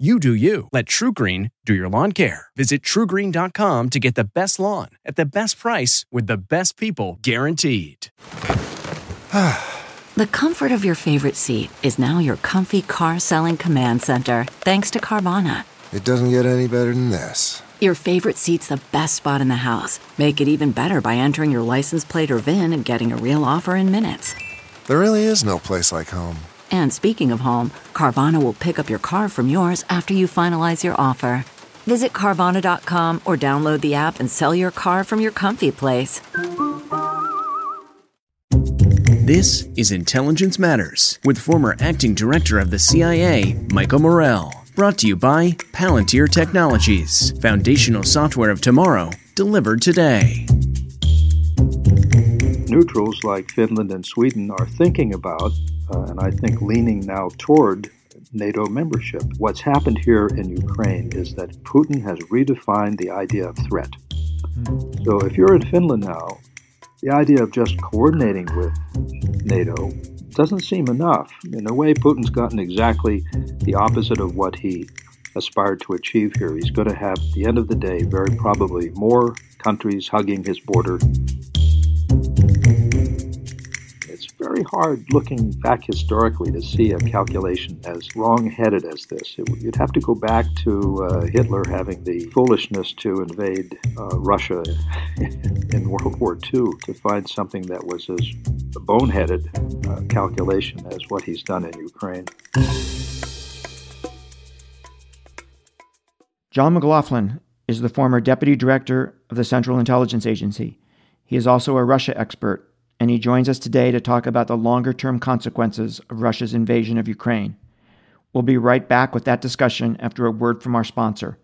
You do you. Let TruGreen do your lawn care. Visit trugreen.com to get the best lawn at the best price with the best people guaranteed. The comfort of your favorite seat is now your comfy car selling command center, thanks to Carvana. It doesn't get any better than this. Your favorite seat's the best spot in the house. Make it even better by entering your license plate or VIN and getting a real offer in minutes. There really is no place like home. And speaking of home, Carvana will pick up your car from yours after you finalize your offer. Visit Carvana.com or download the app and sell your car from your comfy place. This is Intelligence Matters with former acting director of the CIA, Michael Morell. Brought to you by Palantir Technologies, foundational software of tomorrow, delivered today. Neutrals like Finland and Sweden are thinking about, uh, and I think leaning now toward, NATO membership. What's happened here in Ukraine is that Putin has redefined the idea of threat. So if you're in Finland now, the idea of just coordinating with NATO doesn't seem enough. In a way, Putin's gotten exactly the opposite of what he aspired to achieve here. He's going to have, at the end of the day, very probably more countries hugging his border. Very hard looking back historically to see a calculation as wrong headed as this. It, you'd have to go back to uh, Hitler having the foolishness to invade uh, Russia in World War II to find something that was as boneheaded uh, calculation as what he's done in Ukraine. John McLaughlin is the former deputy director of the Central Intelligence Agency. He is also a Russia expert, and he joins us today to talk about the longer term consequences of Russia's invasion of Ukraine. We'll be right back with that discussion after a word from our sponsor.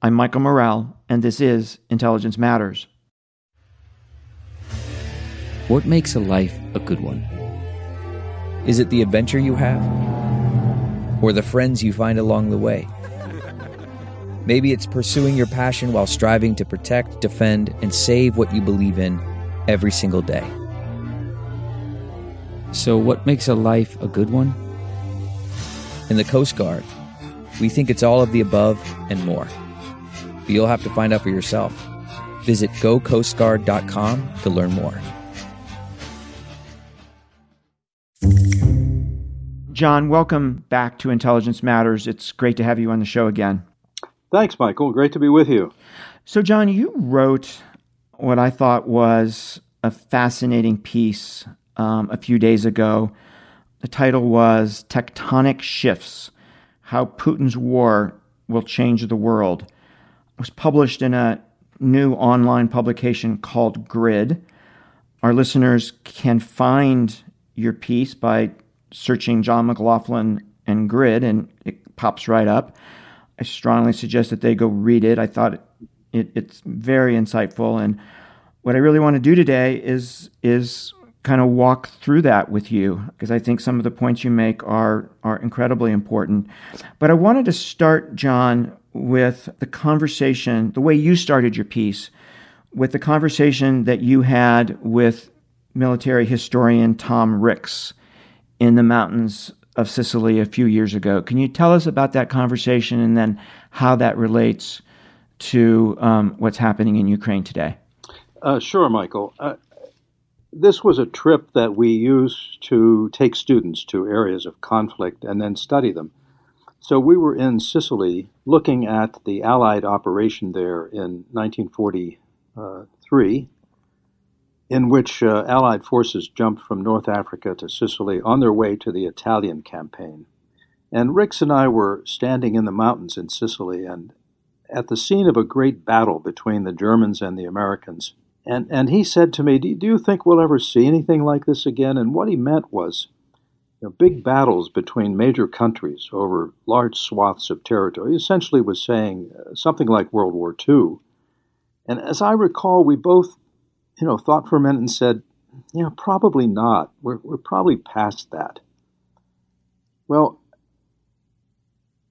I'm Michael Morell, and this is Intelligence Matters. What makes a life a good one? Is it the adventure you have? Or the friends you find along the way? Maybe it's pursuing your passion while striving to protect, defend, and save what you believe in every single day. So, what makes a life a good one? In the Coast Guard, we think it's all of the above and more. But you'll have to find out for yourself. Visit gocoastguard.com to learn more. John, welcome back to Intelligence Matters. It's great to have you on the show again. Thanks, Michael. Great to be with you. So, John, you wrote what I thought was a fascinating piece um, a few days ago. The title was Tectonic Shifts How Putin's War Will Change the World. It was published in a new online publication called Grid. Our listeners can find your piece by searching John McLaughlin and Grid, and it pops right up. I strongly suggest that they go read it. I thought it, it, it's very insightful, and what I really want to do today is is kind of walk through that with you because I think some of the points you make are are incredibly important. But I wanted to start, John, with the conversation, the way you started your piece, with the conversation that you had with military historian Tom Ricks in the mountains of Sicily a few years ago. Can you tell us about that conversation and then how that relates to um, what's happening in Ukraine today? Uh, sure, Michael. Uh, this was a trip that we used to take students to areas of conflict and then study them. So we were in Sicily looking at the Allied operation there in 1943, in which uh, Allied forces jumped from North Africa to Sicily on their way to the Italian campaign. And Ricks and I were standing in the mountains in Sicily and at the scene of a great battle between the Germans and the Americans. And, and he said to me, do, do you think we'll ever see anything like this again? And what he meant was you know, big battles between major countries over large swaths of territory. He essentially was saying uh, something like World War II. And as I recall, we both, you know, thought for a minute and said, you know, probably not. We're, we're probably past that. Well,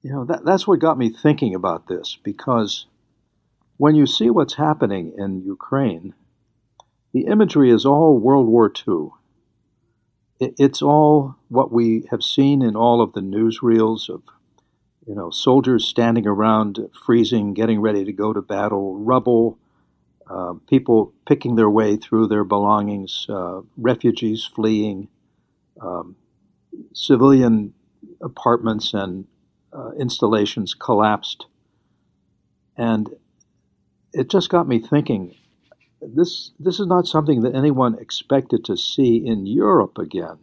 you know, that, that's what got me thinking about this because when you see what's happening in Ukraine, the imagery is all World War II. It's all what we have seen in all of the newsreels of, you know, soldiers standing around freezing, getting ready to go to battle, rubble, uh, people picking their way through their belongings, uh, refugees fleeing, um, civilian apartments and uh, installations collapsed. And it just got me thinking this, this is not something that anyone expected to see in Europe again.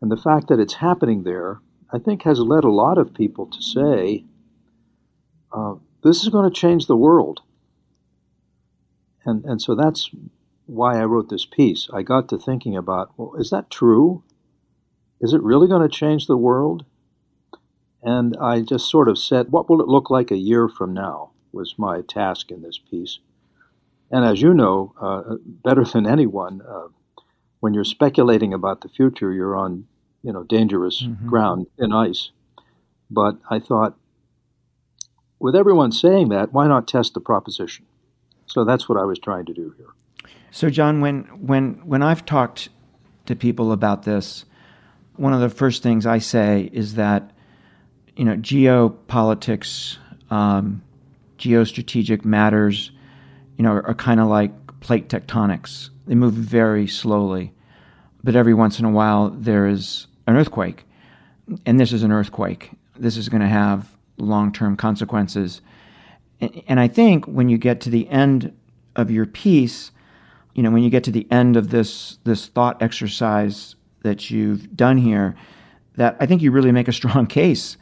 And the fact that it's happening there, I think, has led a lot of people to say, uh, this is going to change the world. And, and so that's why I wrote this piece. I got to thinking about, well, is that true? Is it really going to change the world? And I just sort of said, what will it look like a year from now? Was my task in this piece. And as you know, uh, better than anyone, uh, when you're speculating about the future, you're on you know dangerous mm-hmm. ground in ice. But I thought, with everyone saying that, why not test the proposition? So that's what I was trying to do here. So, John, when when when I've talked to people about this, one of the first things I say is that you know geopolitics, um, geostrategic matters, you know, are, kind of like plate tectonics. They move very slowly, but every once in a while there is an earthquake, and this is an earthquake. This is going to have long term consequences and I think when you get to the end of your piece, you know, when you get to the end of this this thought exercise that you've done here, that I think you really make a strong case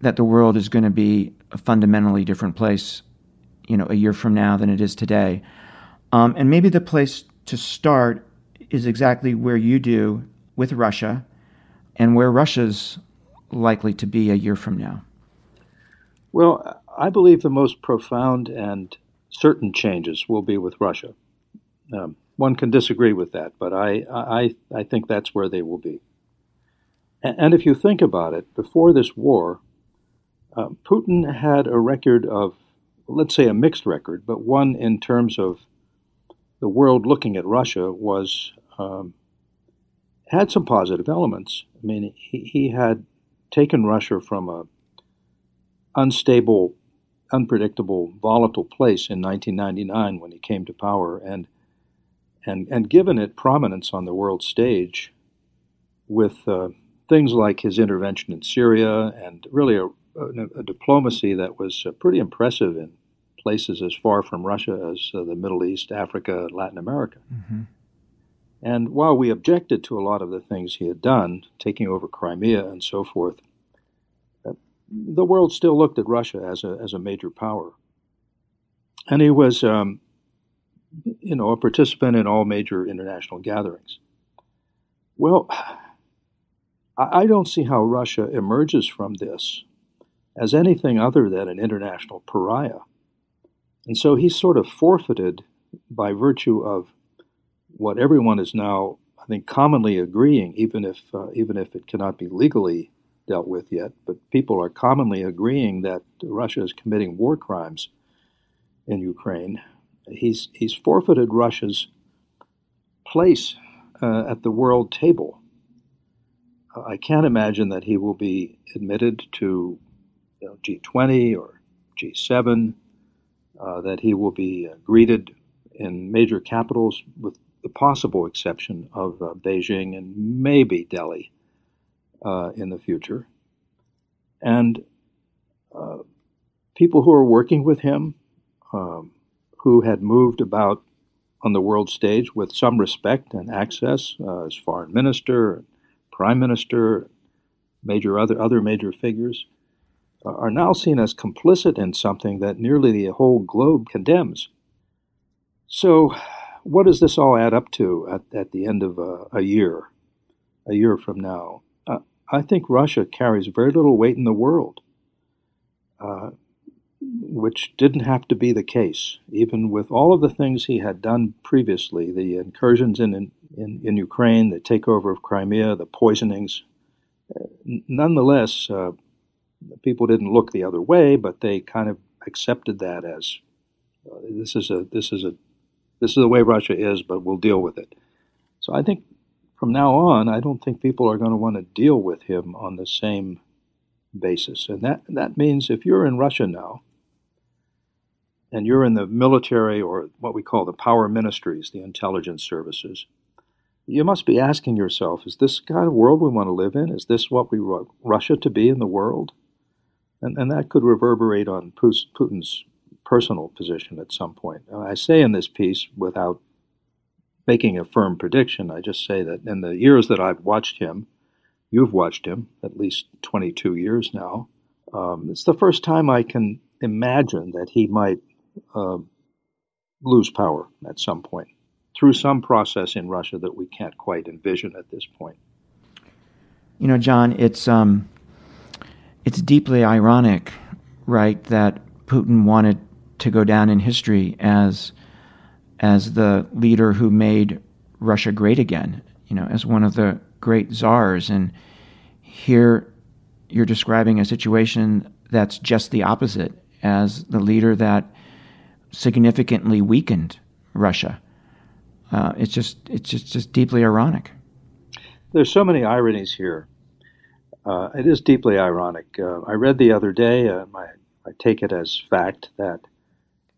that the world is going to be a fundamentally different place, you know, a year from now than it is today. Um, and maybe the place to start is exactly where you do with Russia and where Russia's likely to be a year from now. Well, I believe the most profound and certain changes will be with Russia. Um, one can disagree with that, but I, I, I think that's where they will be. And, if you think about it, before this war, uh, Putin had a record of, let's say, a mixed record, but one in terms of the world looking at Russia was um, had some positive elements. I mean, he, he had taken Russia from a unstable unpredictable, volatile place in 1999 when he came to power, and and and given it prominence on the world stage, with uh, things like his intervention in Syria and really a, a, a diplomacy that was uh, pretty impressive in places as far from Russia as uh, the Middle East, Africa, Latin America. Mm-hmm. And while we objected to a lot of the things he had done, taking over Crimea and so forth, the world still looked at Russia as a as a major power, and he was, um, you know, a participant in all major international gatherings. Well, I don't see how Russia emerges from this as anything other than an international pariah, and so he's sort of forfeited by virtue of what everyone is now, I think, commonly agreeing, even if uh, even if it cannot be legally dealt with yet, but people are commonly agreeing that Russia is committing war crimes in Ukraine. He's, he's forfeited Russia's place uh, at the world table. I can't imagine that he will be admitted to you know, G20 or G7, uh, that he will be uh, greeted in major capitals with the possible exception of uh, Beijing and maybe Delhi uh, in the future. And uh, people who are working with him, um, who had moved about on the world stage with some respect and access uh, as foreign minister, prime minister, major other other major figures, are now seen as complicit in something that nearly the whole globe condemns. So, what does this all add up to at, at the end of a, a year, a year from now? Uh, I think Russia carries very little weight in the world, uh, which didn't have to be the case, even with all of the things he had done previously the incursions in, in, in Ukraine, the takeover of Crimea, the poisonings. Uh, nonetheless, uh, people didn't look the other way, but they kind of accepted that as uh, this is a this is a this is the way Russia is, but we'll deal with it. So I think from now on, I don't think people are going to want to deal with him on the same basis. And that, that means if you're in Russia now, and you're in the military or what we call the power ministries, the intelligence services, you must be asking yourself, is this kind of world we want to live in? Is this what we want Russia to be in the world? And, and that could reverberate on Putin's personal position at some point. I say in this piece, without making a firm prediction, I just say that in the years that I've watched him, you've watched him at least 22 years now, um, it's the first time I can imagine that he might uh, lose power at some point through some process in Russia that we can't quite envision at this point. You know, John, it's um, it's deeply ironic, right, that Putin wanted to go down in history as as the leader who made Russia great again, you know, as one of the great czars. And here you're describing a situation that's just the opposite as the leader that significantly weakened Russia. Uh, it's just it's just, just deeply ironic. There's so many ironies here. Uh, it is deeply ironic. Uh, I read the other day, uh, I, I take it as fact, that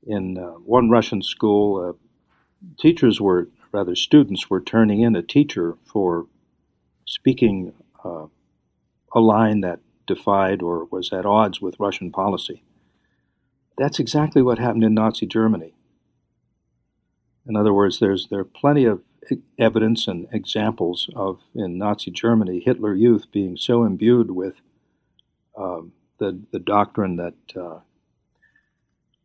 in uh, one Russian school, uh, teachers were, rather, students were turning in a teacher for speaking uh, a line that defied or was at odds with Russian policy. That's exactly what happened in Nazi Germany. In other words, there's there are plenty of evidence and examples of in Nazi Germany Hitler Youth being so imbued with um, the the doctrine that uh,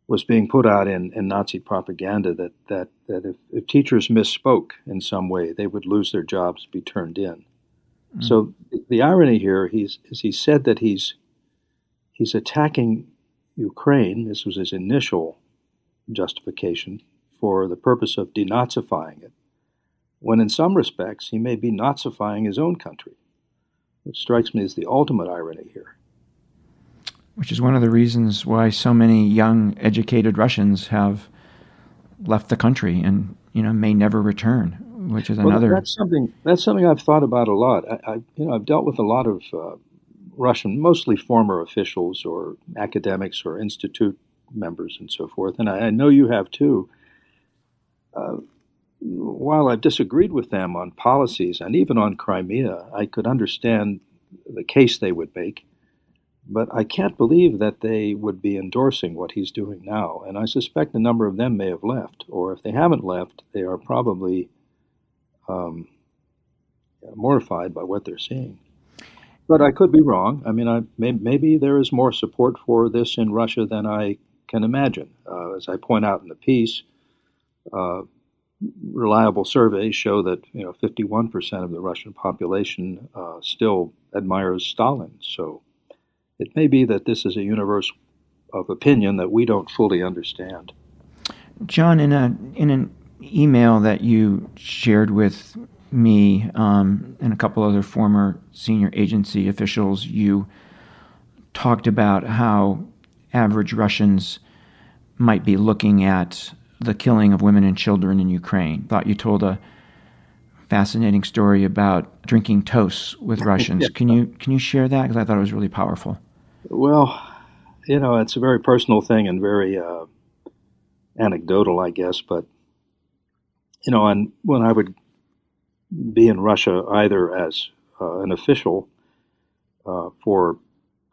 was being put out in, in Nazi propaganda that, that, that if, if teachers misspoke in some way, they would lose their jobs, be turned in. Mm-hmm. So the irony here he's, is he said that he's, he's attacking Ukraine. This was his initial justification for the purpose of denazifying it, when in some respects he may be Nazifying his own country, which strikes me as the ultimate irony here which is one of the reasons why so many young, educated Russians have left the country and you know may never return. Which is another. Well, that's something. That's something I've thought about a lot. I, I you know, I've dealt with a lot of uh, Russian, mostly former officials or academics or institute members and so forth, and I, I know you have too. Uh, while I've disagreed with them on policies and even on Crimea, I could understand the case they would make. But I can't believe that they would be endorsing what he's doing now. And I suspect a number of them may have left, or if they haven't left, they are probably um, mortified by what they're seeing. But I could be wrong. I mean, I, may, maybe there is more support for this in Russia than I can imagine. Uh, as I point out in the piece, uh, reliable surveys show that you know 51% of the Russian population uh, still admires Stalin. So it may be that this is a universe of opinion that we don't fully understand. John, in a in an email that you shared with me um, and a couple other former senior agency officials, you talked about how average Russians might be looking at the killing of women and children in Ukraine. Thought you told a fascinating story about drinking toasts with Russians. yeah. Can you can you share that? Because I thought it was really powerful. Well, you know, it's a very personal thing and very uh, anecdotal, I guess. But you know, and when I would be in Russia, either as uh, an official uh, for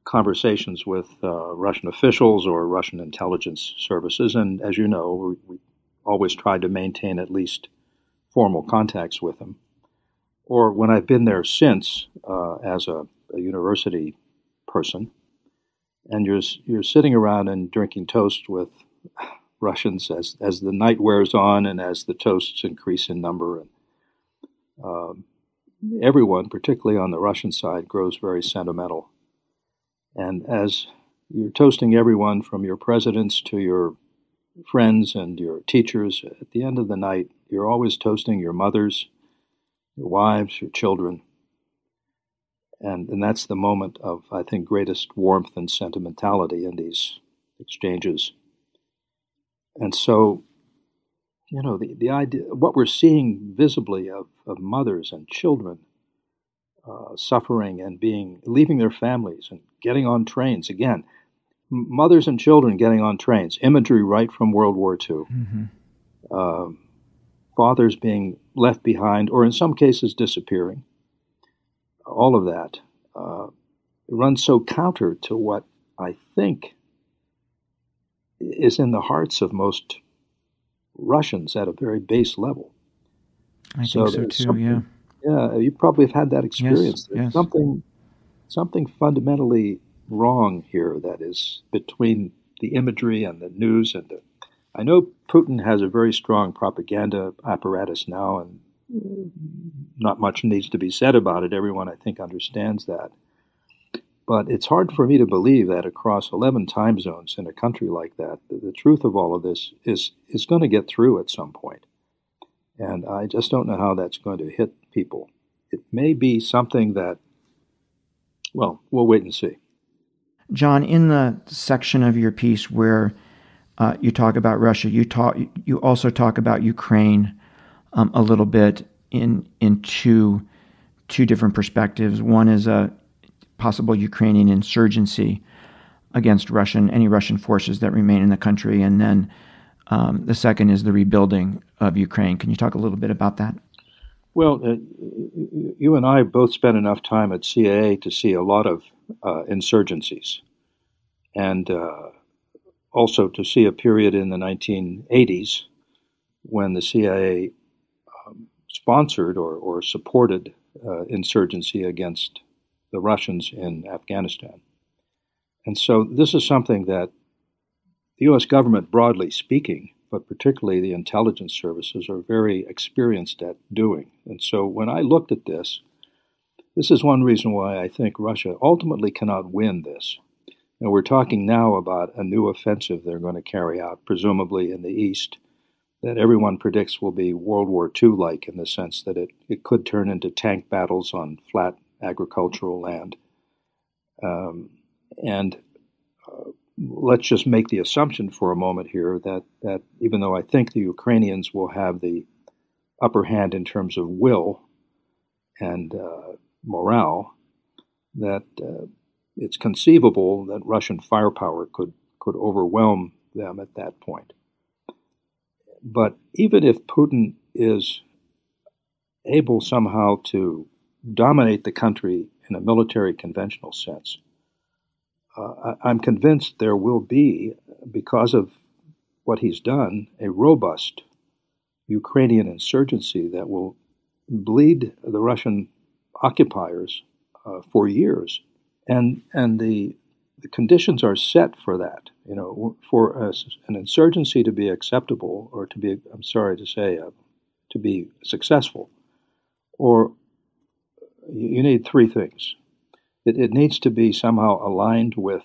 conversations with uh, Russian officials or Russian intelligence services, and as you know, we, we always tried to maintain at least formal contacts with them. Or when I've been there since uh, as a, a university person, and you're you're sitting around and drinking toast with Russians as as the night wears on and as the toasts increase in number. And um, everyone, particularly on the Russian side, grows very sentimental. And as you're toasting everyone from your presidents to your friends and your teachers, at the end of the night, you're always toasting your mothers, your wives, your children. And, and that's the moment of, I think, greatest warmth and sentimentality in these exchanges. And so, you know, the, the idea, what we're seeing visibly of, of mothers and children uh, suffering and being, leaving their families and getting on trains. Again, mothers and children getting on trains, imagery right from World War II. Mm-hmm. Uh, fathers being left behind, or in some cases disappearing. All of that uh, runs so counter to what I think is in the hearts of most Russians at a very base level. I so think so too. Yeah. Yeah, you probably have had that experience. Yes, There's yes. something something fundamentally wrong here that is between the imagery and the news and the I know Putin has a very strong propaganda apparatus now and not much needs to be said about it. Everyone I think understands that. But it's hard for me to believe that across 11 time zones in a country like that, the, the truth of all of this is, is going to get through at some point. And I just don't know how that's going to hit people. It may be something that, well, we'll wait and see. John, in the section of your piece where uh, you talk about Russia, you talk, you also talk about Ukraine um, a little bit in in two two different perspectives. One is a possible Ukrainian insurgency against Russian any Russian forces that remain in the country, and then um, the second is the rebuilding of Ukraine. Can you talk a little bit about that? Well, uh, you and I both spent enough time at CIA to see a lot of uh, insurgencies, and uh, also to see a period in the 1980s when the CIA um, sponsored or, or supported uh, insurgency against the Russians in Afghanistan. And so this is something that the U.S. government, broadly speaking, but particularly the intelligence services are very experienced at doing. And so when I looked at this, this is one reason why I think Russia ultimately cannot win this. And we're talking now about a new offensive they're going to carry out, presumably in the east, that everyone predicts will be World War II like in the sense that it, it could turn into tank battles on flat agricultural land. Um, and let's just make the assumption for a moment here that, that even though I think the Ukrainians will have the upper hand in terms of will and uh, morale, that uh, it's conceivable that Russian firepower could, could overwhelm them at that point. But even if Putin is able somehow to dominate the country in a military conventional sense, uh, I'm convinced there will be, because of what he's done, a robust Ukrainian insurgency that will bleed the Russian occupiers uh, for years, and and the the conditions are set for that. You know, for a, an insurgency to be acceptable, or to be, I'm sorry to say, uh, to be successful, or you need three things it, it needs to be somehow aligned with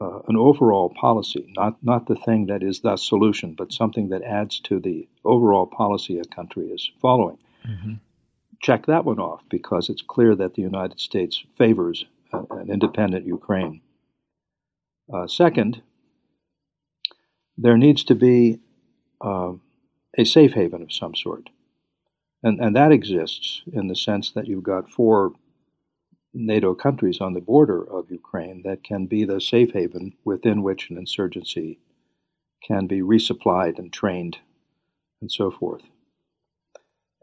uh, an overall policy, not, not the thing that is the solution, but something that adds to the overall policy a country is following. Mm-hmm. Check that one off because it's clear that the United States favors uh, an independent Ukraine. Uh, second, there needs to be uh, a safe haven of some sort. And, and that exists in the sense that you've got four NATO countries on the border of Ukraine that can be the safe haven within which an insurgency can be resupplied and trained and so forth.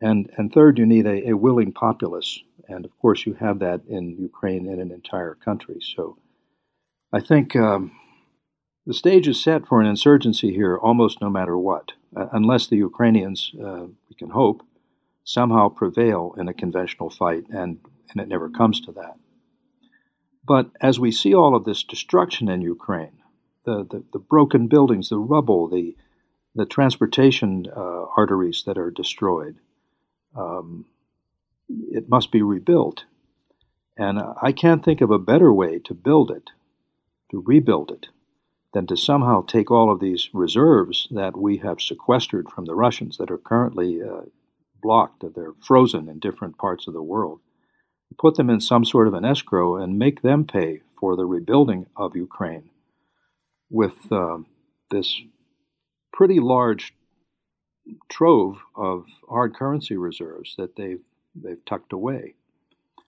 And, and third, you need a, a willing populace. And of course, you have that in Ukraine in an entire country. So I think um, the stage is set for an insurgency here almost no matter what, uh, unless the Ukrainians, uh, we can hope, somehow prevail in a conventional fight and and it never comes to that. But as we see all of this destruction in Ukraine, the, the, the broken buildings, the rubble, the, the transportation uh, arteries that are destroyed, um, it must be rebuilt. And I can't think of a better way to build it, to rebuild it, than to somehow take all of these reserves that we have sequestered from the Russians that are currently uh, blocked, they're frozen in different parts of the world, put them in some sort of an escrow and make them pay for the rebuilding of Ukraine with uh, this pretty large trove of hard currency reserves that they've they've tucked away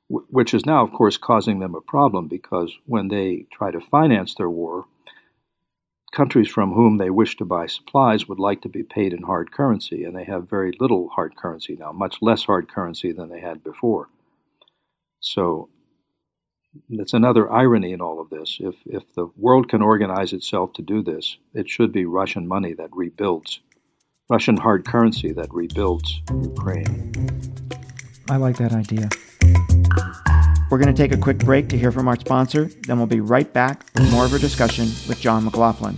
which is now, of course, causing them a problem because when they try to finance their war, countries from whom they wish to buy supplies would like to be paid in hard currency, and they have very little hard currency now, much less hard currency than they had before. So that's another irony in all of this. If, if the world can organize itself to do this, it should be Russian money that rebuilds, Russian hard currency that rebuilds Ukraine. I like that idea. We're going to take a quick break to hear from our sponsor, then we'll be right back with more of our discussion with John McLaughlin.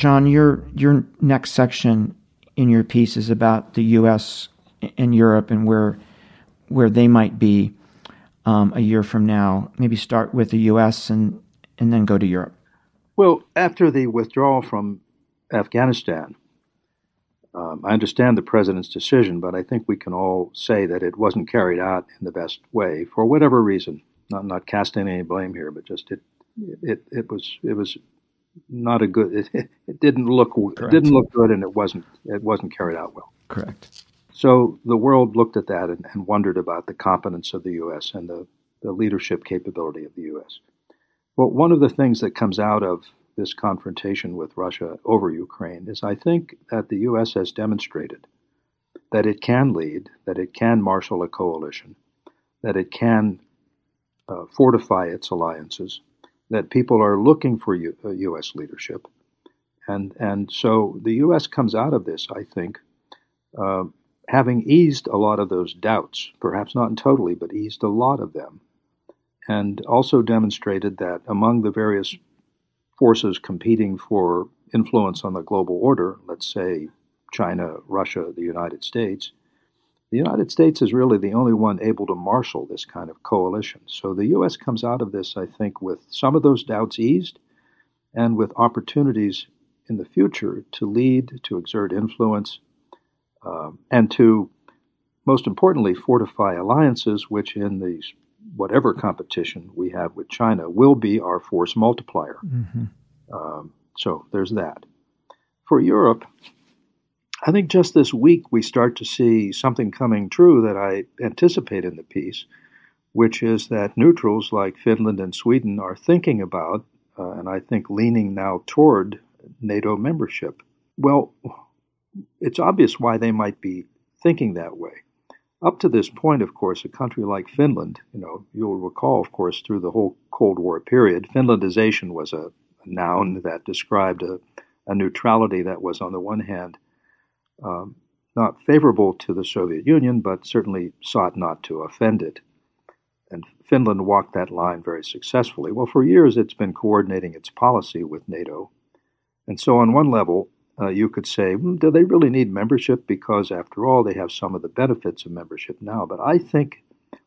John, your your next section in your piece is about the U.S. and Europe and where where they might be um, a year from now. Maybe start with the U.S. and and then go to Europe. Well, after the withdrawal from Afghanistan, um, I understand the president's decision, but I think we can all say that it wasn't carried out in the best way for whatever reason. Not not casting any blame here, but just it it it was it was not a good. It, it didn't look Correct. it didn't look good, and it wasn't it wasn't carried out well. Correct. So the world looked at that and, and wondered about the competence of the U.S. and the, the leadership capability of the U.S. Well, one of the things that comes out of this confrontation with Russia over Ukraine is I think that the U.S. has demonstrated that it can lead, that it can marshal a coalition, that it can uh, fortify its alliances, that people are looking for U- uh, U.S. leadership. And, and so the U.S. comes out of this, I think, uh, having eased a lot of those doubts, perhaps not totally, but eased a lot of them, and also demonstrated that among the various forces competing for influence on the global order, let's say China, Russia, the United States, the United States is really the only one able to marshal this kind of coalition. So the U.S. comes out of this, I think, with some of those doubts eased and with opportunities in the future to lead, to exert influence, um, and to, most importantly, fortify alliances which, in these whatever competition we have with China will be our force multiplier. Mm-hmm. Um, so there's that. For Europe, I think just this week we start to see something coming true that I anticipate in the piece, which is that neutrals like Finland and Sweden are thinking about, uh, and I think leaning now toward NATO membership. Well, it's obvious why they might be thinking that way. Up to this point, of course, a country like Finland, you know, you'll recall, of course, through the whole Cold War period, Finlandization was a, noun that described a, a, neutrality that was, on the one hand, um, not favorable to the Soviet Union, but certainly sought not to offend it. And Finland walked that line very successfully. Well, for years it's been coordinating its policy with NATO. And so, on one level, uh, you could say, hmm, do they really need membership? Because after all, they have some of the benefits of membership now. But I think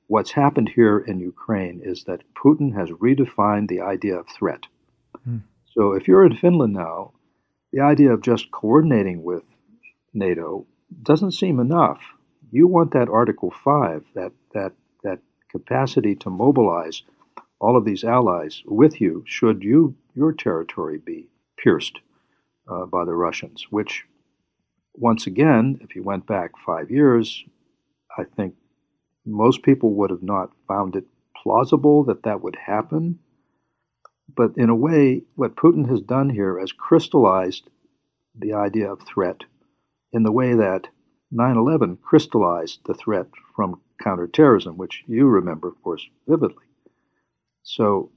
what's happened here in Ukraine is that Putin has redefined the idea of threat. Hmm. So if you're in Finland now, the idea of just coordinating with NATO doesn't seem enough. You want that Article 5, that, that, that capacity to mobilize all of these allies with you should you your territory be pierced uh, by the Russians, which, once again, if you went back five years, I think most people would have not found it plausible that that would happen. but in a way, what Putin has done here has crystallized the idea of threat in the way that 9 11 crystallized the threat from counterterrorism, which you remember, of course, vividly. So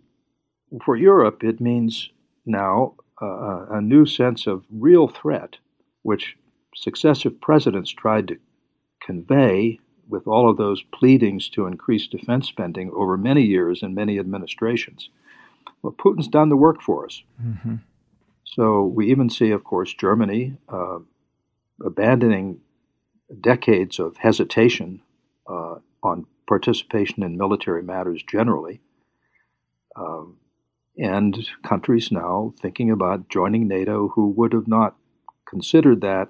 for Europe, it means now uh, a new sense of real threat, which successive presidents tried to convey with all of those pleadings to increase defense spending over many years and many administrations. Well, Putin's done the work for us. Mm-hmm. So we even see, of course, Germany uh, abandoning decades of hesitation uh, on participation in military matters generally. Um, and countries now thinking about joining NATO who would have not considered that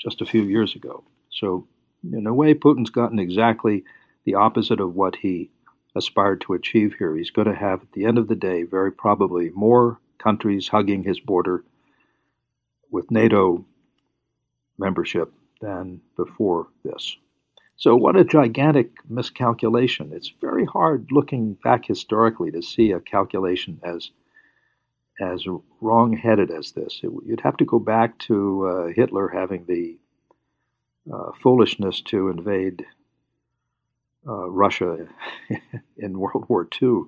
just a few years ago. So, in a way, Putin's gotten exactly the opposite of what he aspired to achieve here. He's going to have, at the end of the day, very probably more countries hugging his border with NATO membership than before this. So, what a gigantic miscalculation. It's very hard looking back historically to see a calculation as as wrong-headed as this. It, you'd have to go back to uh, Hitler having the uh, foolishness to invade uh, Russia in World War II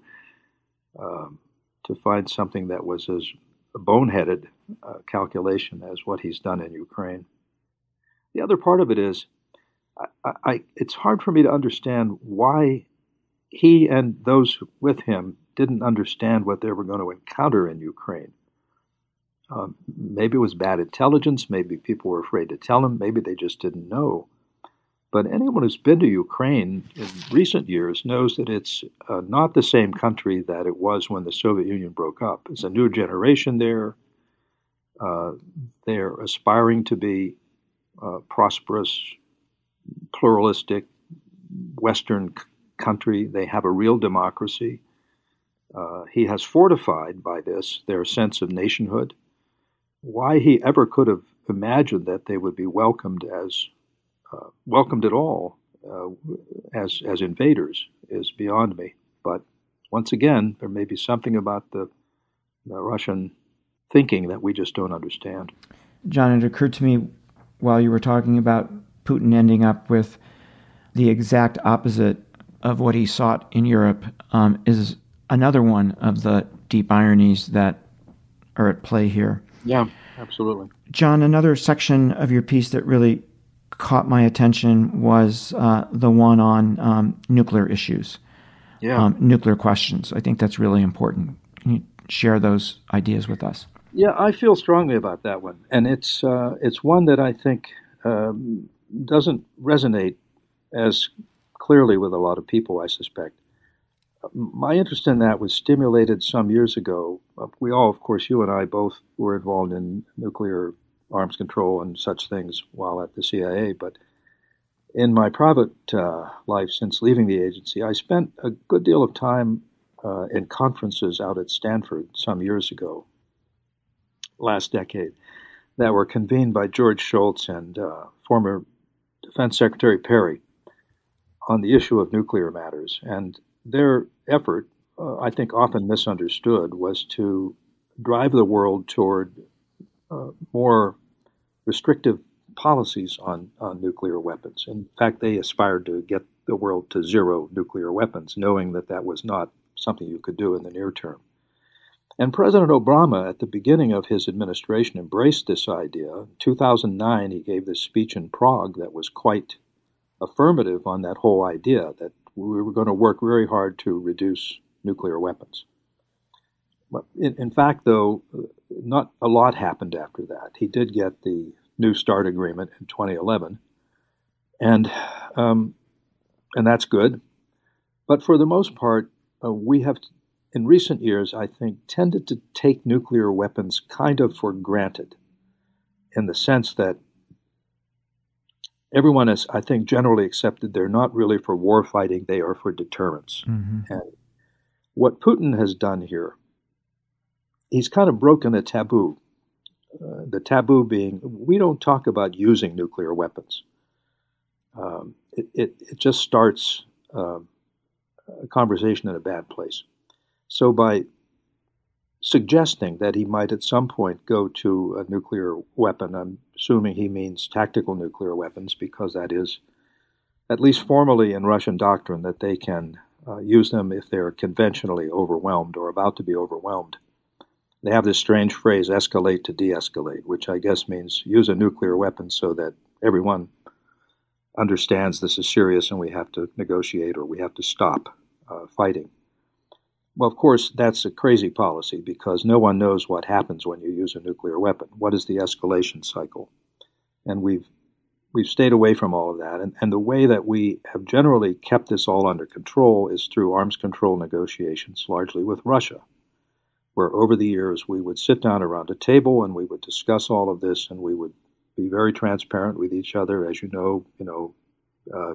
um, to find something that was as boneheaded uh, calculation as what he's done in Ukraine. The other part of it is I, I, it's hard for me to understand why he and those with him didn't understand what they were going to encounter in Ukraine. Um, maybe it was bad intelligence. Maybe people were afraid to tell him. Maybe they just didn't know. But anyone who's been to Ukraine in recent years knows that it's uh, not the same country that it was when the Soviet Union broke up. It's a new generation there. Uh, they're aspiring to be uh, prosperous, pluralistic Western c- country. They have a real democracy. Uh, he has fortified by this their sense of nationhood. Why he ever could have imagined that they would be welcomed as uh, welcomed at all uh, as as invaders is beyond me. But once again, there may be something about the, the Russian thinking that we just don't understand. John, it occurred to me while you were talking about Putin ending up with the exact opposite of what he sought in Europe um, is another one of the deep ironies that are at play here. Yeah, absolutely. John, another section of your piece that really caught my attention was uh, the one on um, nuclear issues, yeah. Um, nuclear questions. I think that's really important. Can you share those ideas with us? Yeah, I feel strongly about that one, and it's uh, it's one that I think um, doesn't resonate as clearly with a lot of people. I suspect. My interest in that was stimulated some years ago. Uh, we all, of course, you and I both were involved in nuclear arms control and such things while at the CIA. But in my private uh, life since leaving the agency, I spent a good deal of time uh, in conferences out at Stanford some years ago, last decade, that were convened by George Shultz and uh, former Defense Secretary Perry on the issue of nuclear matters. And their effort, uh, I think often misunderstood, was to drive the world toward uh, more restrictive policies on, on nuclear weapons. In fact, they aspired to get the world to zero nuclear weapons, knowing that that was not something you could do in the near term. And President Obama, at the beginning of his administration, embraced this idea. In 2009, he gave this speech in Prague that was quite affirmative on that whole idea that we were going to work very hard to reduce nuclear weapons. In, in fact, though, not a lot happened after that. He did get the New START agreement in 2011, and um, and that's good. But for the most part, uh, we have in recent years, I think, tended to take nuclear weapons kind of for granted in the sense that everyone has, I think, generally accepted they're not really for war fighting, they are for deterrence. Mm-hmm. And what Putin has done here, he's kind of broken a taboo. Uh, the taboo being, we don't talk about using nuclear weapons. Um, it, it, it, just starts um, a conversation in a bad place. So by suggesting that he might at some point go to a nuclear weapon. I'm assuming he means tactical nuclear weapons because that is, at least formally in Russian doctrine, that they can uh, use them if they're conventionally overwhelmed or about to be overwhelmed. They have this strange phrase, escalate to de escalate, which I guess means use a nuclear weapon so that everyone understands this is serious and we have to negotiate or we have to stop uh, fighting. Well, of course, that's a crazy policy because no one knows what happens when you use a nuclear weapon. What is the escalation cycle? And we've we've stayed away from all of that. And, and the way that we have generally kept this all under control is through arms control negotiations, largely with Russia, where over the years we would sit down around a table and we would discuss all of this and we would be very transparent with each other. As you know, you know, uh,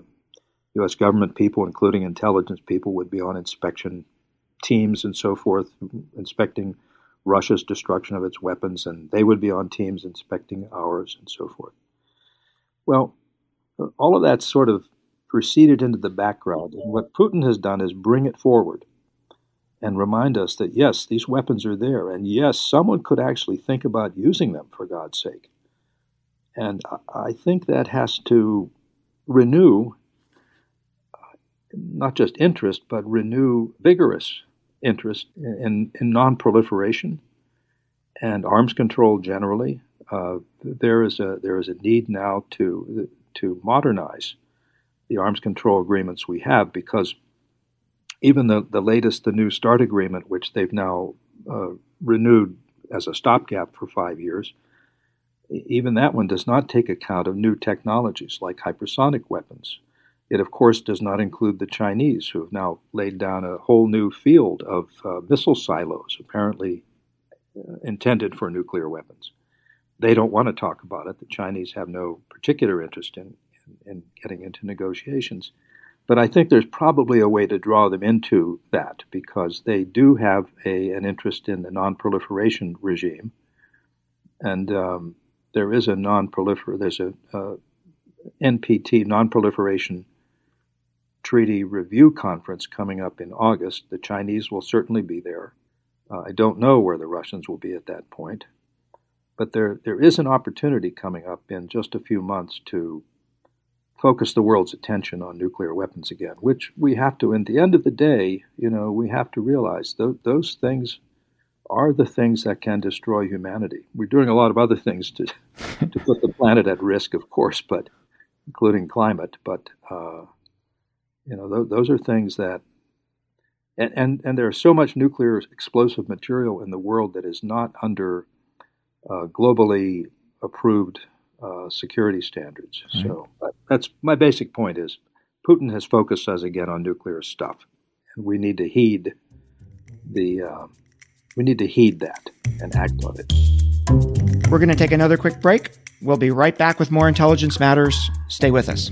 U.S. government people, including intelligence people, would be on inspection teams and so forth, inspecting Russia's destruction of its weapons, and they would be on teams inspecting ours and so forth. Well, all of that sort of receded into the background, and what Putin has done is bring it forward and remind us that yes, these weapons are there, and yes, someone could actually think about using them for God's sake. And I think that has to renew not just interest, but renew vigorous interest in, in non-proliferation and arms control generally. Uh, there is a there is a need now to to modernize the arms control agreements we have because even the, the latest the New START agreement, which they've now uh, renewed as a stopgap for five years, even that one does not take account of new technologies like hypersonic weapons it, of course, does not include the Chinese, who have now laid down a whole new field of uh, missile silos, apparently uh, intended for nuclear weapons. They don't want to talk about it. The Chinese have no particular interest in, in, in getting into negotiations. But I think there's probably a way to draw them into that because they do have a, an interest in the non-proliferation regime, and um, there is a non-prolifer. There's a uh, NPT non-proliferation Treaty Review Conference coming up in August. The Chinese will certainly be there. Uh, I don't know where the Russians will be at that point. But there, there is an opportunity coming up in just a few months to focus the world's attention on nuclear weapons again, which we have to, in the end of the day, you know, we have to realize th- those things are the things that can destroy humanity. We're doing a lot of other things to, to put the planet at risk, of course, but including climate. But uh, you know, th- those are things that, and, and, and there's so much nuclear explosive material in the world that is not under uh, globally approved uh, security standards. Right. So that's my basic point is Putin has focused us again on nuclear stuff, and we need to heed the uh, we need to heed that and act on it. We're going to take another quick break. We'll be right back with more Intelligence Matters. Stay with us.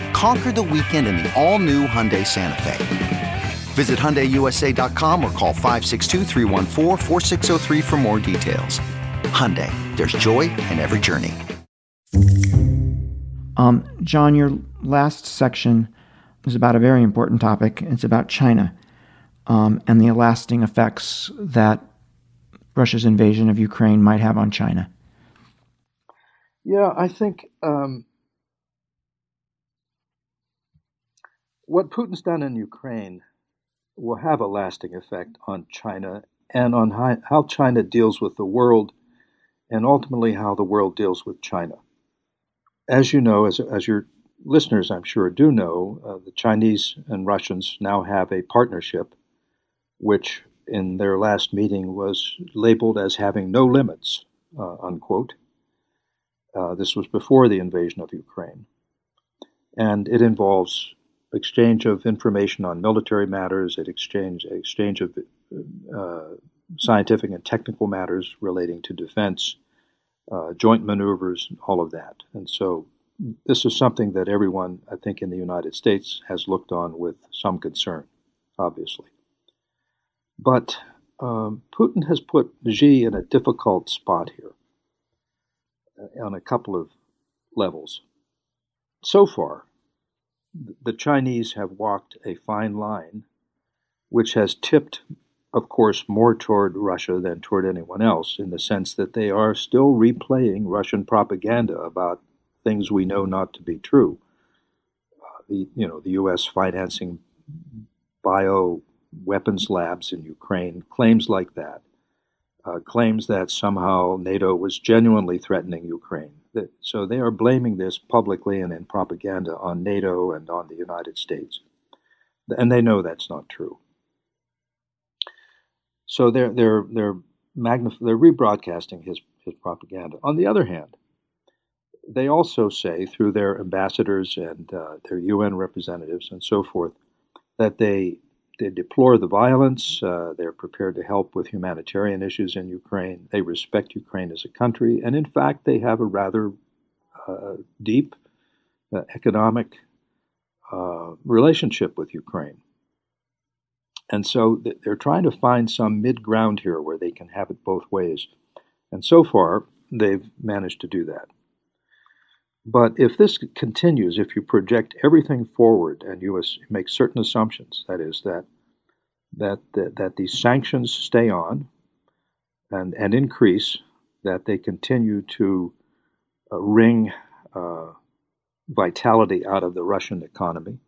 Conquer the weekend in the all-new Hyundai Santa Fe. Visit HyundaiUSA.com or call 562 for more details. Hyundai, there's joy in every journey. Um, John, your last section is about a very important topic. It's about China um, and the lasting effects that Russia's invasion of Ukraine might have on China. Yeah, I think um, what Putin's done in Ukraine will have a lasting effect on China and on how China deals with the world and ultimately how the world deals with China. As you know, as, as your listeners I'm sure do know, uh, the Chinese and Russians now have a partnership which in their last meeting was labeled as having no limits, uh, unquote. Uh, this was before the invasion of Ukraine. And it involves exchange of information on military matters, it exchange, exchange of uh, scientific and technical matters relating to defense, uh, joint maneuvers, all of that. And so this is something that everyone, I think, in the United States has looked on with some concern, obviously. But um, Putin has put Xi in a difficult spot here uh, on a couple of levels. So far, the Chinese have walked a fine line which has tipped of course, more toward Russia than toward anyone else, in the sense that they are still replaying Russian propaganda about things we know not to be true. Uh, the you know the U.S. financing bio weapons labs in Ukraine, claims like that, uh, claims that somehow NATO was genuinely threatening Ukraine. So they are blaming this publicly and in propaganda on NATO and on the United States, and they know that's not true. So they're they're they're magnif- they're rebroadcasting his his propaganda. On the other hand, they also say through their ambassadors and uh, their UN representatives and so forth that they they deplore the violence. Uh, they're prepared to help with humanitarian issues in Ukraine. They respect Ukraine as a country, and in fact, they have a rather uh, deep uh, economic uh, relationship with Ukraine. And so they're trying to find some mid ground here where they can have it both ways. And so far, they've managed to do that. But if this continues, if you project everything forward and you make certain assumptions, that is, that that that, that these sanctions stay on and and increase, that they continue to uh, wring uh, vitality out of the Russian economy,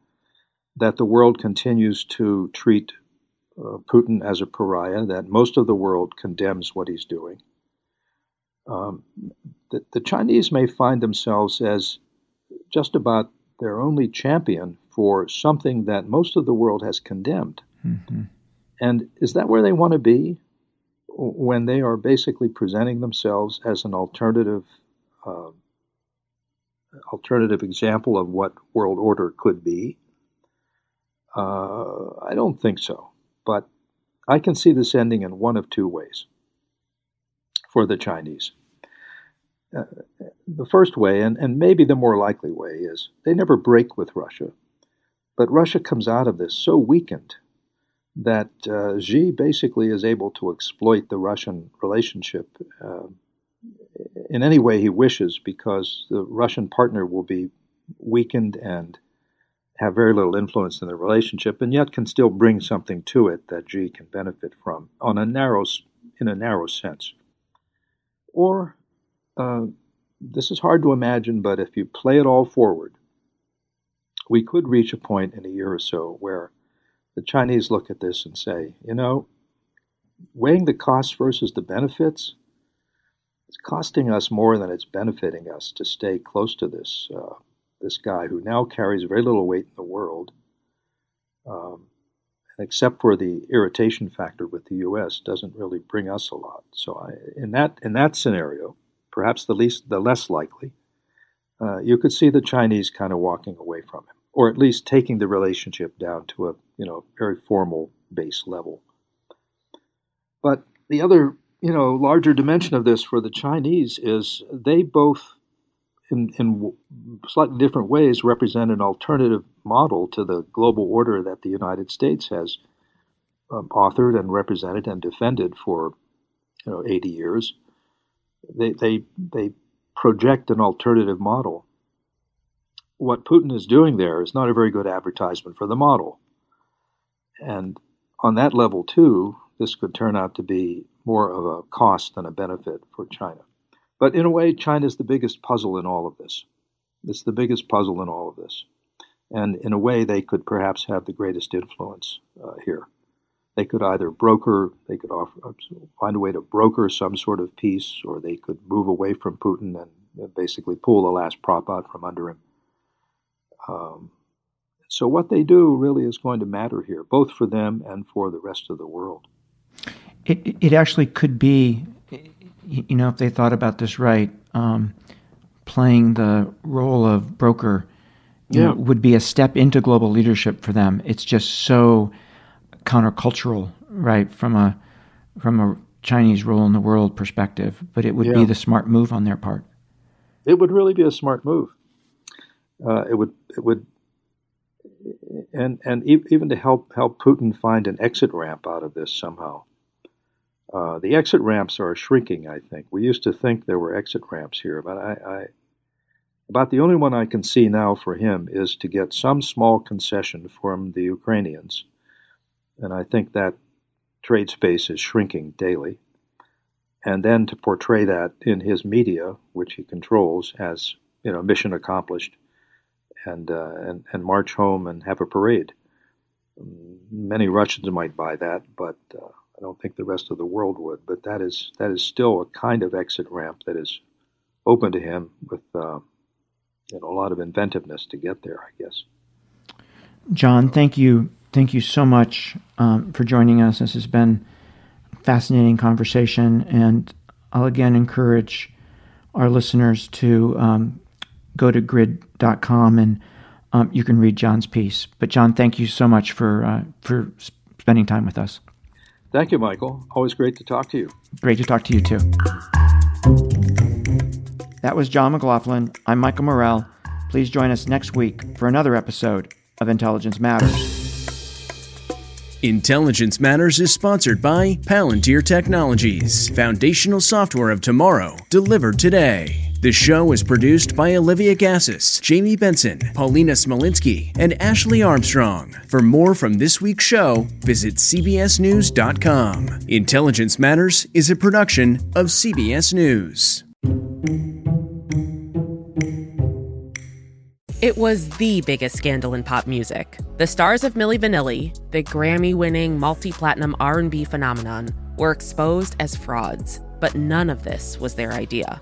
that the world continues to treat uh, Putin as a pariah, that most of the world condemns what he's doing. Um, the, the, Chinese may find themselves as just about their only champion for something that most of the world has condemned. Mm-hmm. And is that where they want to be when they are basically presenting themselves as an alternative? Uh, alternative example of what world order could be? Uh, I don't think so. But I can see this ending in one of two ways for the Chinese. Uh, the first way, and, and maybe the more likely way, is they never break with Russia. But Russia comes out of this so weakened that uh, Xi basically is able to exploit the Russian relationship uh, in any way he wishes because the Russian partner will be weakened and have very little influence in the relationship, and yet can still bring something to it that Xi can benefit from on a narrow, in a narrow sense. Or uh, this is hard to imagine, but if you play it all forward, we could reach a point in a year or so where the Chinese look at this and say, you know, weighing the costs versus the benefits, it's costing us more than it's benefiting us to stay close to this uh, this guy who now carries very little weight in the world, um, except for the irritation factor with the U.S., doesn't really bring us a lot. So, I, in that in that scenario, perhaps the least the less likely, uh, you could see the Chinese kind of walking away from him, or at least taking the relationship down to a you know very formal base level. But the other you know larger dimension of this for the Chinese is they both in, in slightly different ways, represent an alternative model to the global order that the United States has um, authored and represented and defended for you know 80 years. They, they, they project an alternative model. What Putin is doing there is not a very good advertisement for the model. And on that level, too, this could turn out to be more of a cost than a benefit for China. But in a way, China is the biggest puzzle in all of this. It's the biggest puzzle in all of this. And in a way, they could perhaps have the greatest influence uh, here. they could either broker, they could offer, find a way to broker some sort of peace, or they could move away from Putin and basically pull the last prop out from under him. Um, so what they do really is going to matter here, both for them and for the rest of the world. It, it actually could be, you know, if they thought about this right, um, playing the role of broker yeah. know, would be a step into global leadership for them. It's just so countercultural, right, from a from a Chinese role in the world perspective. But it would yeah. be the smart move on their part. It would really be a smart move. Uh, it would it would and and even to help help Putin find an exit ramp out of this somehow. Uh, the exit ramps are shrinking. I think we used to think there were exit ramps here, but I, I about the only one I can see now for him is to get some small concession from the Ukrainians, and I think that trade space is shrinking daily. And then to portray that in his media, which he controls, as you know, mission accomplished and, uh, and, and march home and have a parade. Many Russians might buy that, but uh, don't think the rest of the world would. But that is that is still a kind of exit ramp that is open to him with uh, a lot of inventiveness to get there. I guess. John, thank you, thank you so much um, for joining us. This has been a fascinating conversation, and I'll again encourage our listeners to um, go to grid.com and um, you can read John's piece. But John, thank you so much for uh, for spending time with us. Thank you, Michael. Always great to talk to you. Great to talk to you too. That was John McLaughlin. I'm Michael Morell. Please join us next week for another episode of Intelligence Matters. Intelligence Matters is sponsored by Palantir Technologies, foundational software of tomorrow, delivered today. The show is produced by Olivia Gazis, Jamie Benson, Paulina Smolinski, and Ashley Armstrong. For more from this week's show, visit CBSNews.com. Intelligence Matters is a production of CBS News. It was the biggest scandal in pop music. The stars of Milli Vanilli, the Grammy-winning multi-platinum R&B phenomenon, were exposed as frauds, but none of this was their idea.